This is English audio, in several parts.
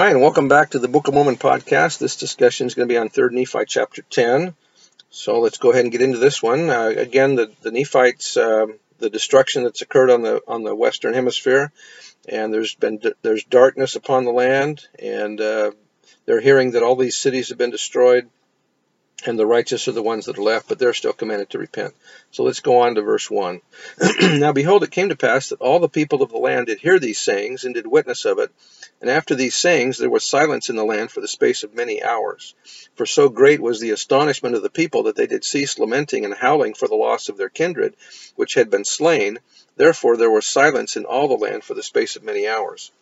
Hi, and welcome back to the Book of Mormon podcast. This discussion is going to be on 3rd Nephi chapter 10. So let's go ahead and get into this one. Uh, again, the, the Nephites, uh, the destruction that's occurred on the on the western hemisphere, and there's been there's darkness upon the land, and uh, they're hearing that all these cities have been destroyed and the righteous are the ones that are left, but they're still commanded to repent. So let's go on to verse 1. now behold, it came to pass that all the people of the land did hear these sayings, and did witness of it. And after these sayings there was silence in the land for the space of many hours. For so great was the astonishment of the people that they did cease lamenting and howling for the loss of their kindred, which had been slain. Therefore there was silence in all the land for the space of many hours.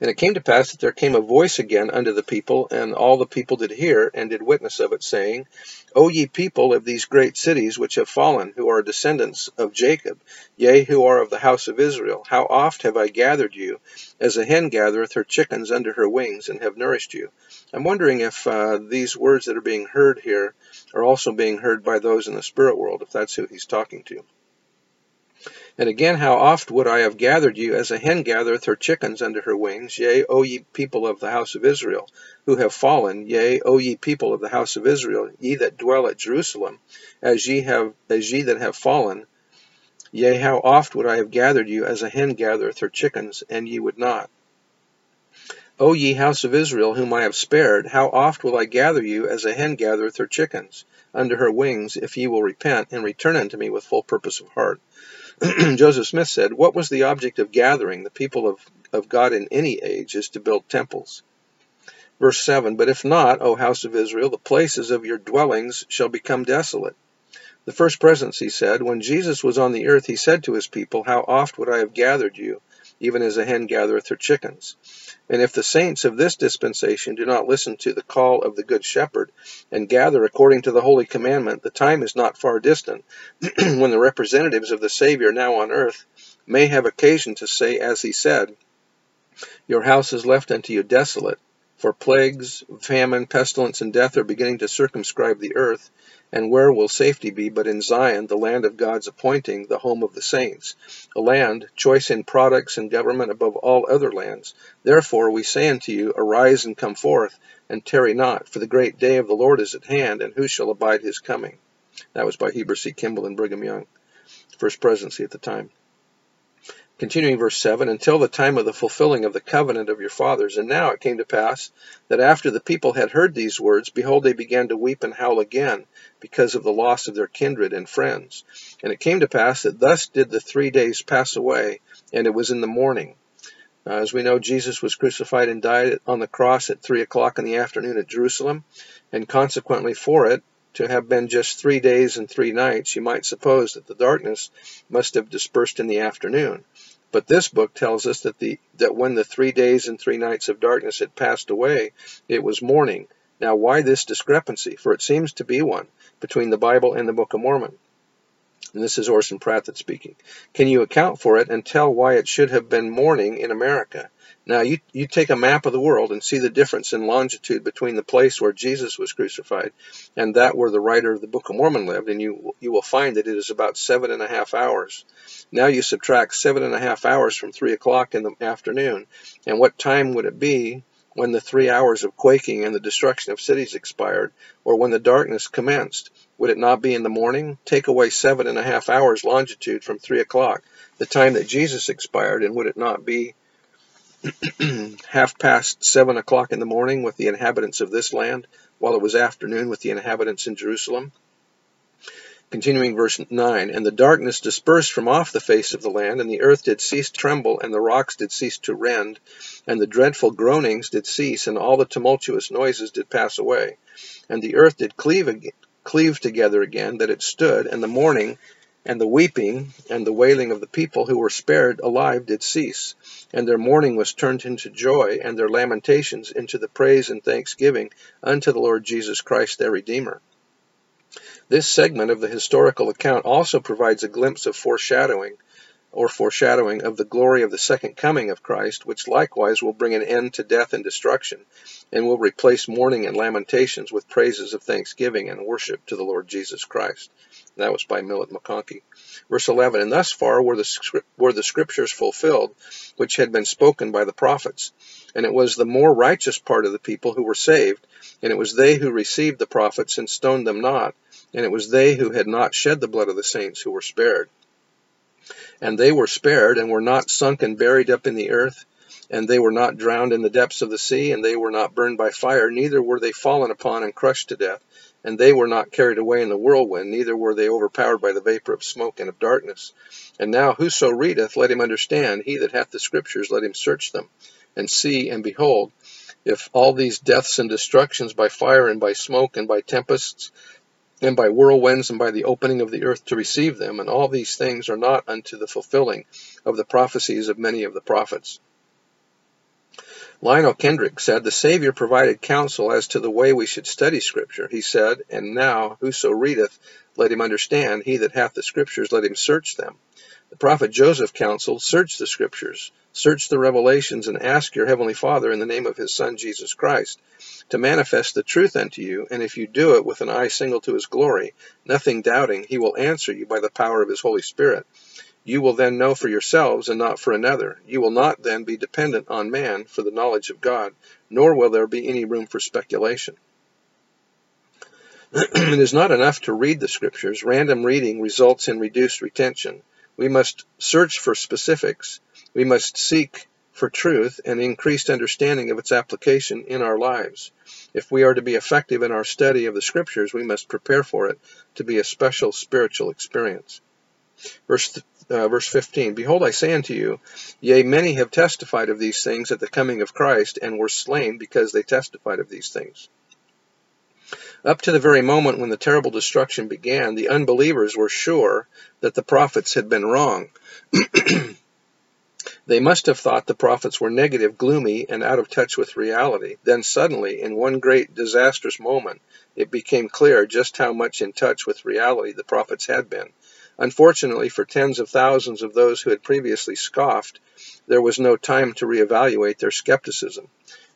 And it came to pass that there came a voice again unto the people, and all the people did hear, and did witness of it, saying, O ye people of these great cities which have fallen, who are descendants of Jacob, yea, who are of the house of Israel, how oft have I gathered you, as a hen gathereth her chickens under her wings, and have nourished you? I'm wondering if uh, these words that are being heard here are also being heard by those in the spirit world, if that's who he's talking to. And again, how oft would I have gathered you as a hen gathereth her chickens under her wings, yea, O ye people of the house of Israel, who have fallen, yea, O ye people of the house of Israel, ye that dwell at Jerusalem, as ye have as ye that have fallen, yea, how oft would I have gathered you as a hen gathereth her chickens, and ye would not. O ye house of Israel, whom I have spared, how oft will I gather you as a hen gathereth her chickens under her wings, if ye will repent and return unto me with full purpose of heart? Joseph Smith said, What was the object of gathering the people of, of God in any age is to build temples. Verse 7 But if not, O house of Israel, the places of your dwellings shall become desolate. The first presence, he said, when Jesus was on the earth, he said to his people, How oft would I have gathered you, even as a hen gathereth her chickens? And if the saints of this dispensation do not listen to the call of the Good Shepherd, and gather according to the holy commandment, the time is not far distant when the representatives of the Savior now on earth may have occasion to say, as he said, Your house is left unto you desolate, for plagues, famine, pestilence, and death are beginning to circumscribe the earth, and where will safety be but in Zion, the land of God's appointing, the home of the saints, a land choice in products and government above all other lands? Therefore we say unto you, Arise and come forth, and tarry not, for the great day of the Lord is at hand, and who shall abide his coming? That was by Heber C. Kimball and Brigham Young, first presidency at the time. Continuing verse 7, until the time of the fulfilling of the covenant of your fathers. And now it came to pass that after the people had heard these words, behold, they began to weep and howl again because of the loss of their kindred and friends. And it came to pass that thus did the three days pass away, and it was in the morning. Uh, as we know, Jesus was crucified and died on the cross at 3 o'clock in the afternoon at Jerusalem, and consequently for it, to have been just three days and three nights, you might suppose that the darkness must have dispersed in the afternoon. But this book tells us that the that when the three days and three nights of darkness had passed away, it was morning. Now why this discrepancy? For it seems to be one between the Bible and the Book of Mormon. And this is Orson Pratt that's speaking. Can you account for it and tell why it should have been morning in America? Now, you, you take a map of the world and see the difference in longitude between the place where Jesus was crucified and that where the writer of the Book of Mormon lived, and you, you will find that it is about seven and a half hours. Now you subtract seven and a half hours from 3 o'clock in the afternoon, and what time would it be when the three hours of quaking and the destruction of cities expired, or when the darkness commenced? Would it not be in the morning? Take away seven and a half hours longitude from 3 o'clock, the time that Jesus expired, and would it not be half past seven o'clock in the morning with the inhabitants of this land, while it was afternoon with the inhabitants in Jerusalem. Continuing verse 9, And the darkness dispersed from off the face of the land, and the earth did cease to tremble, and the rocks did cease to rend, and the dreadful groanings did cease, and all the tumultuous noises did pass away. And the earth did cleave, cleave together again, that it stood, and the mourning, And the weeping and the wailing of the people who were spared alive did cease, and their mourning was turned into joy, and their lamentations into the praise and thanksgiving unto the Lord Jesus Christ their Redeemer. This segment of the historical account also provides a glimpse of foreshadowing or foreshadowing of the glory of the second coming of Christ, which likewise will bring an end to death and destruction, and will replace mourning and lamentations with praises of thanksgiving and worship to the Lord Jesus Christ. That was by Millet McConkie. Verse 11, And thus far were the, were the scriptures fulfilled, which had been spoken by the prophets. And it was the more righteous part of the people who were saved, and it was they who received the prophets and stoned them not, and it was they who had not shed the blood of the saints who were spared. And they were spared, and were not sunk and buried up in the earth, and they were not drowned in the depths of the sea, and they were not burned by fire, neither were they fallen upon and crushed to death. And they were not carried away in the whirlwind, neither were they overpowered by the vapor of smoke and of darkness. And now whoso readeth, let him understand. He that hath the scriptures, let him search them, and see, and behold, if all these deaths and destructions by fire and by smoke and by tempests and by whirlwinds and by the opening of the earth to receive them, and all these things are not unto the fulfilling of the prophecies of many of the prophets. Lionel Kendrick said, The Savior provided counsel as to the way we should study Scripture. He said, And now whoso readeth, let him understand. He that hath the Scriptures, let him search them. The prophet Joseph counseled, Search the Scriptures, search the revelations, and ask your heavenly Father in the name of his Son Jesus Christ to manifest the truth unto you, and if you do it with an eye single to his glory, nothing doubting, he will answer you by the power of his Holy Spirit. You will then know for yourselves and not for another. You will not then be dependent on man for the knowledge of God, nor will there be any room for speculation. it is not enough to read the scriptures. Random reading results in reduced retention. We must search for specifics. We must seek for truth and increased understanding of its application in our lives. If we are to be effective in our study of the Scriptures, we must prepare for it to be a special spiritual experience. Verse, uh, verse 15 Behold, I say unto you, yea, many have testified of these things at the coming of Christ, and were slain because they testified of these things. Up to the very moment when the terrible destruction began, the unbelievers were sure that the prophets had been wrong. They must have thought the prophets were negative, gloomy, and out of touch with reality. Then suddenly, in one great disastrous moment, it became clear just how much in touch with reality the prophets had been. Unfortunately for tens of thousands of those who had previously scoffed, there was no time to reevaluate their skepticism.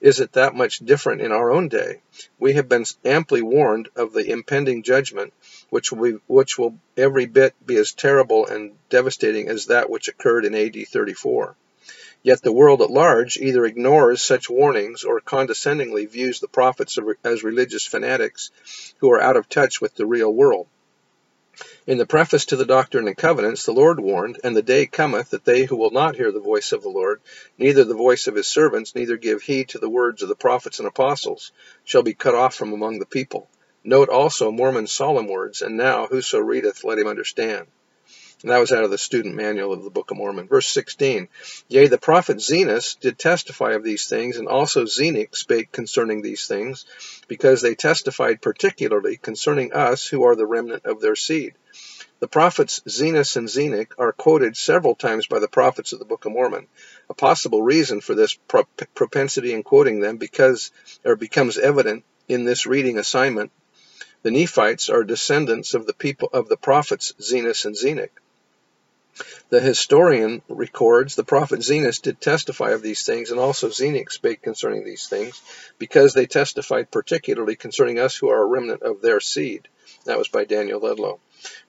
Is it that much different in our own day? We have been amply warned of the impending judgment, which will, be, which will every bit be as terrible and devastating as that which occurred in AD 34. Yet the world at large either ignores such warnings or condescendingly views the prophets as religious fanatics who are out of touch with the real world. In the preface to the Doctrine and Covenants, the Lord warned, And the day cometh that they who will not hear the voice of the Lord, neither the voice of his servants, neither give heed to the words of the prophets and apostles, shall be cut off from among the people. Note also Mormon's solemn words, And now whoso readeth, let him understand. And that was out of the student manual of the Book of Mormon. Verse 16 Yea, the prophet Zenos did testify of these things, and also Zenock spake concerning these things, because they testified particularly concerning us who are the remnant of their seed. The prophets Zenos and Zenock are quoted several times by the prophets of the Book of Mormon. A possible reason for this propensity in quoting them because or becomes evident in this reading assignment. The Nephites are descendants of the people of the prophets Zenos and Zenock. The historian records, The prophet Zenos did testify of these things, and also Zenock spake concerning these things, because they testified particularly concerning us who are a remnant of their seed. That was by Daniel Ludlow.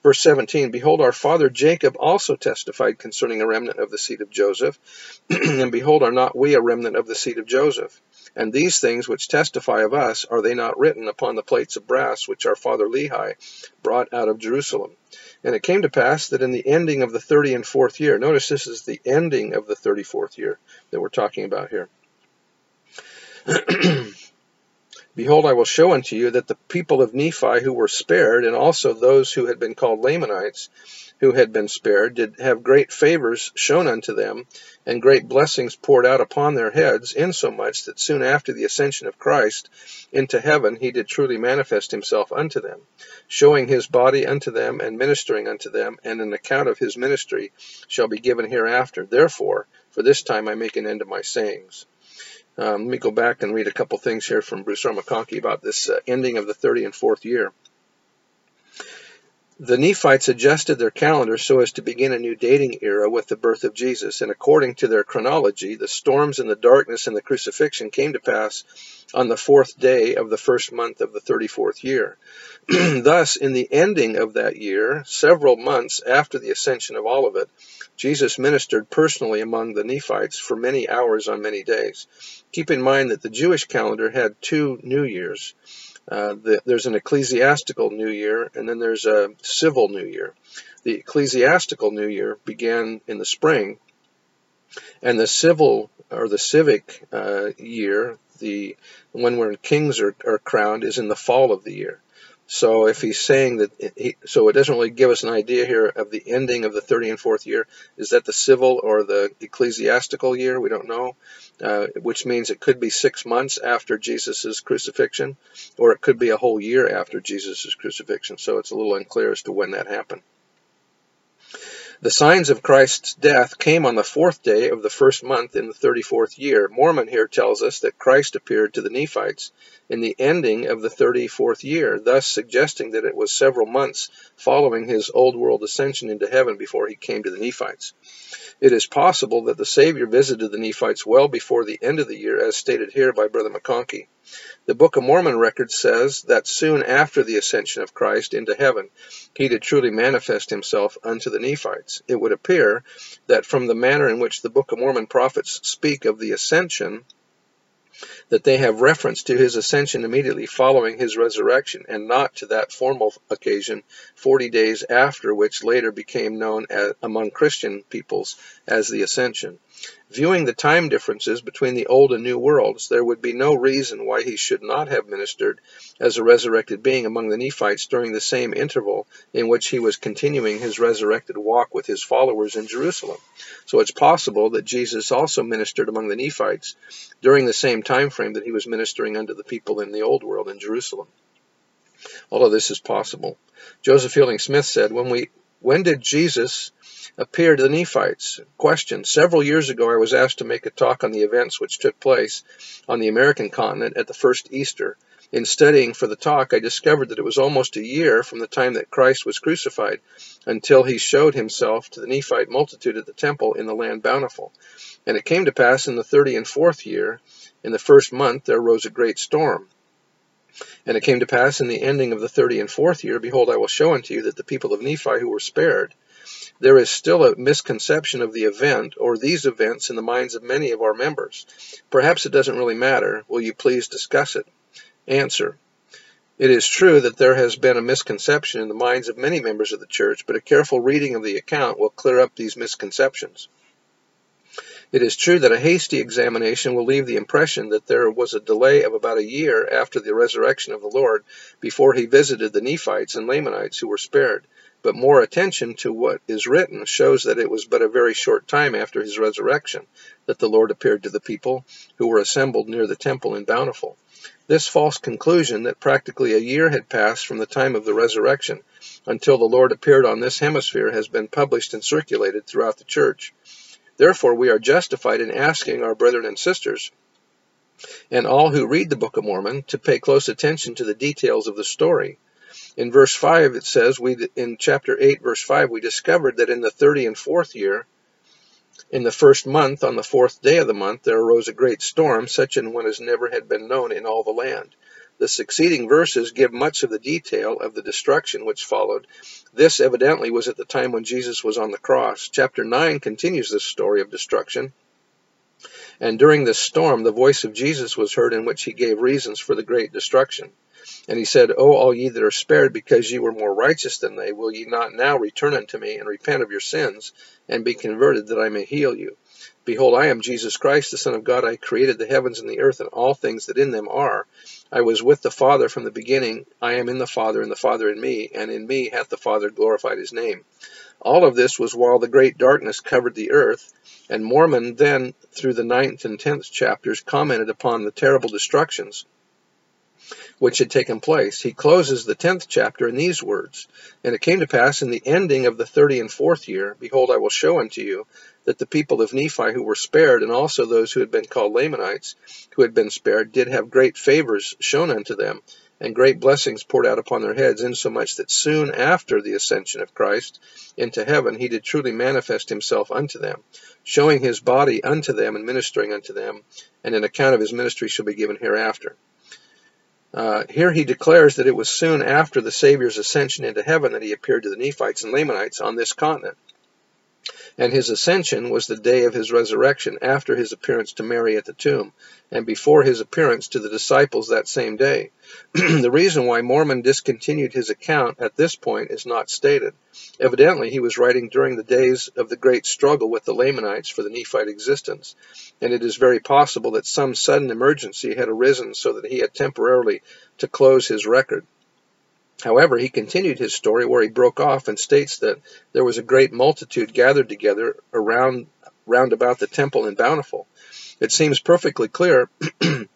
Verse 17 Behold, our father Jacob also testified concerning a remnant of the seed of Joseph, and behold, are not we a remnant of the seed of Joseph? And these things which testify of us, are they not written upon the plates of brass which our father Lehi brought out of Jerusalem? And it came to pass that in the ending of the thirty and fourth year, notice this is the ending of the thirty fourth year that we're talking about here. Behold, I will show unto you that the people of Nephi who were spared, and also those who had been called Lamanites, who had been spared did have great favors shown unto them, and great blessings poured out upon their heads, insomuch that soon after the ascension of Christ into heaven he did truly manifest himself unto them, showing his body unto them, and ministering unto them, and an account of his ministry shall be given hereafter. Therefore, for this time I make an end of my sayings. Um, let me go back and read a couple things here from Bruce R. McConkie about this uh, ending of the 30 and fourth year. The Nephites adjusted their calendar so as to begin a new dating era with the birth of Jesus, and according to their chronology, the storms and the darkness and the crucifixion came to pass on the fourth day of the first month of the 34th year. Thus, in the ending of that year, several months after the ascension of Olivet, Jesus ministered personally among the Nephites for many hours on many days. Keep in mind that the Jewish calendar had two New Years. Uh, the, there's an ecclesiastical New Year, and then there's a civil New Year. The ecclesiastical New Year began in the spring, and the civil or the civic uh, year, the when when kings are, are crowned, is in the fall of the year. So if he's saying that, he, so it doesn't really give us an idea here of the ending of the 30 and fourth year. Is that the civil or the ecclesiastical year? We don't know, uh, which means it could be six months after Jesus' crucifixion, or it could be a whole year after Jesus' crucifixion. So it's a little unclear as to when that happened. The signs of Christ's death came on the fourth day of the first month in the 34th year. Mormon here tells us that Christ appeared to the Nephites in the ending of the 34th year, thus suggesting that it was several months following his old world ascension into heaven before he came to the Nephites. It is possible that the Savior visited the Nephites well before the end of the year, as stated here by Brother McConkie. The Book of Mormon record says that soon after the ascension of Christ into heaven, he did truly manifest himself unto the Nephites. It would appear that from the manner in which the Book of Mormon prophets speak of the ascension, that they have reference to his ascension immediately following his resurrection, and not to that formal occasion 40 days after, which later became known as, among Christian peoples as the ascension. Viewing the time differences between the old and new worlds, there would be no reason why he should not have ministered as a resurrected being among the Nephites during the same interval in which he was continuing his resurrected walk with his followers in Jerusalem. So it's possible that Jesus also ministered among the Nephites during the same time frame that he was ministering unto the people in the old world in Jerusalem. Although this is possible. Joseph Fielding Smith said, when we when did Jesus appear to the Nephites? Question. Several years ago, I was asked to make a talk on the events which took place on the American continent at the first Easter. In studying for the talk, I discovered that it was almost a year from the time that Christ was crucified until he showed himself to the Nephite multitude at the temple in the land bountiful. And it came to pass in the thirty and fourth year, in the first month, there arose a great storm. And it came to pass in the ending of the thirty and fourth year, behold, I will show unto you that the people of Nephi who were spared, there is still a misconception of the event or these events in the minds of many of our members. Perhaps it doesn't really matter. Will you please discuss it? Answer. It is true that there has been a misconception in the minds of many members of the church, but a careful reading of the account will clear up these misconceptions. It is true that a hasty examination will leave the impression that there was a delay of about a year after the resurrection of the Lord before he visited the Nephites and Lamanites who were spared. But more attention to what is written shows that it was but a very short time after his resurrection that the Lord appeared to the people who were assembled near the temple in Bountiful. This false conclusion that practically a year had passed from the time of the resurrection until the Lord appeared on this hemisphere has been published and circulated throughout the church. Therefore, we are justified in asking our brethren and sisters and all who read the Book of Mormon to pay close attention to the details of the story. In verse 5, it says, we in chapter 8, verse 5, we discovered that in the 30 and fourth year, in the first month, on the fourth day of the month, there arose a great storm, such an one as never had been known in all the land. The succeeding verses give much of the detail of the destruction which followed. This evidently was at the time when Jesus was on the cross. Chapter 9 continues this story of destruction. And during this storm, the voice of Jesus was heard in which he gave reasons for the great destruction. And he said, O all ye that are spared, because ye were more righteous than they, will ye not now return unto me and repent of your sins, and be converted, that I may heal you? Behold, I am Jesus Christ, the Son of God. I created the heavens and the earth and all things that in them are. I was with the Father from the beginning. I am in the Father, and the Father in me, and in me hath the Father glorified his name. All of this was while the great darkness covered the earth, and Mormon then, through the ninth and tenth chapters, commented upon the terrible destructions which had taken place. He closes the tenth chapter in these words And it came to pass in the ending of the thirty and fourth year, behold, I will show unto you that the people of Nephi who were spared, and also those who had been called Lamanites, who had been spared, did have great favors shown unto them, and great blessings poured out upon their heads, insomuch that soon after the ascension of Christ into heaven he did truly manifest himself unto them, showing his body unto them and ministering unto them, and an account of his ministry shall be given hereafter. Uh, here he declares that it was soon after the Savior's ascension into heaven that he appeared to the Nephites and Lamanites on this continent and his ascension was the day of his resurrection after his appearance to Mary at the tomb, and before his appearance to the disciples that same day. the reason why Mormon discontinued his account at this point is not stated. Evidently, he was writing during the days of the great struggle with the Lamanites for the Nephite existence, and it is very possible that some sudden emergency had arisen so that he had temporarily to close his record. However, he continued his story where he broke off and states that there was a great multitude gathered together around round about the temple in Bountiful. It seems perfectly clear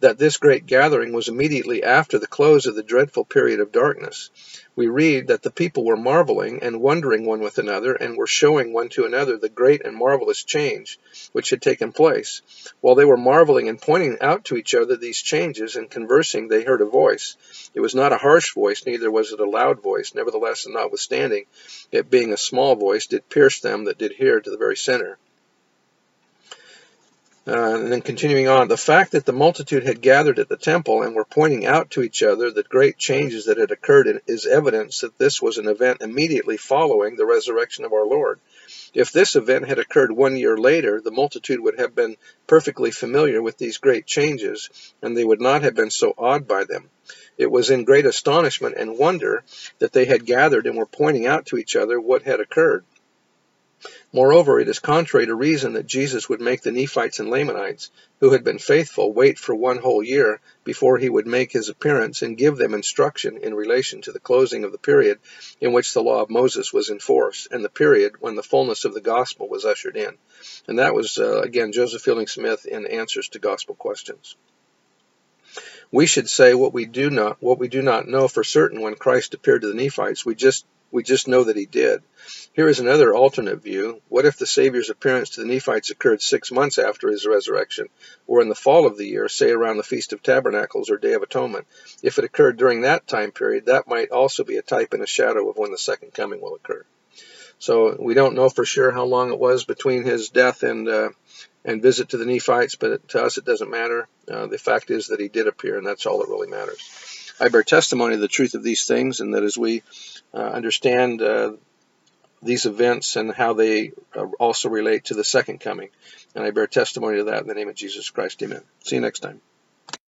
that this great gathering was immediately after the close of the dreadful period of darkness. We read that the people were marveling and wondering one with another, and were showing one to another the great and marvelous change which had taken place. While they were marveling and pointing out to each other these changes and conversing, they heard a voice. It was not a harsh voice, neither was it a loud voice. Nevertheless, and notwithstanding, it being a small voice, did pierce them that did hear to the very center. Uh, and then continuing on, the fact that the multitude had gathered at the temple and were pointing out to each other the great changes that had occurred is evidence that this was an event immediately following the resurrection of our Lord. If this event had occurred one year later, the multitude would have been perfectly familiar with these great changes, and they would not have been so awed by them. It was in great astonishment and wonder that they had gathered and were pointing out to each other what had occurred. Moreover, it is contrary to reason that Jesus would make the Nephites and Lamanites, who had been faithful, wait for one whole year before he would make his appearance and give them instruction in relation to the closing of the period in which the law of Moses was in force, and the period when the fullness of the gospel was ushered in. And that was, uh, again, Joseph Fielding Smith in Answers to Gospel Questions. We should say what we do not what we do not know for certain when Christ appeared to the Nephites. We just we just know that he did. Here is another alternate view. What if the Savior's appearance to the Nephites occurred six months after his resurrection, or in the fall of the year, say around the Feast of Tabernacles or Day of Atonement? If it occurred during that time period, that might also be a type and a shadow of when the second coming will occur. So we don't know for sure how long it was between his death and uh, and visit to the Nephites, but to us it doesn't matter. Uh, the fact is that he did appear, and that's all that really matters. I bear testimony of the truth of these things, and that as we uh, understand uh, these events and how they uh, also relate to the second coming. And I bear testimony to that in the name of Jesus Christ. Amen. See you next time.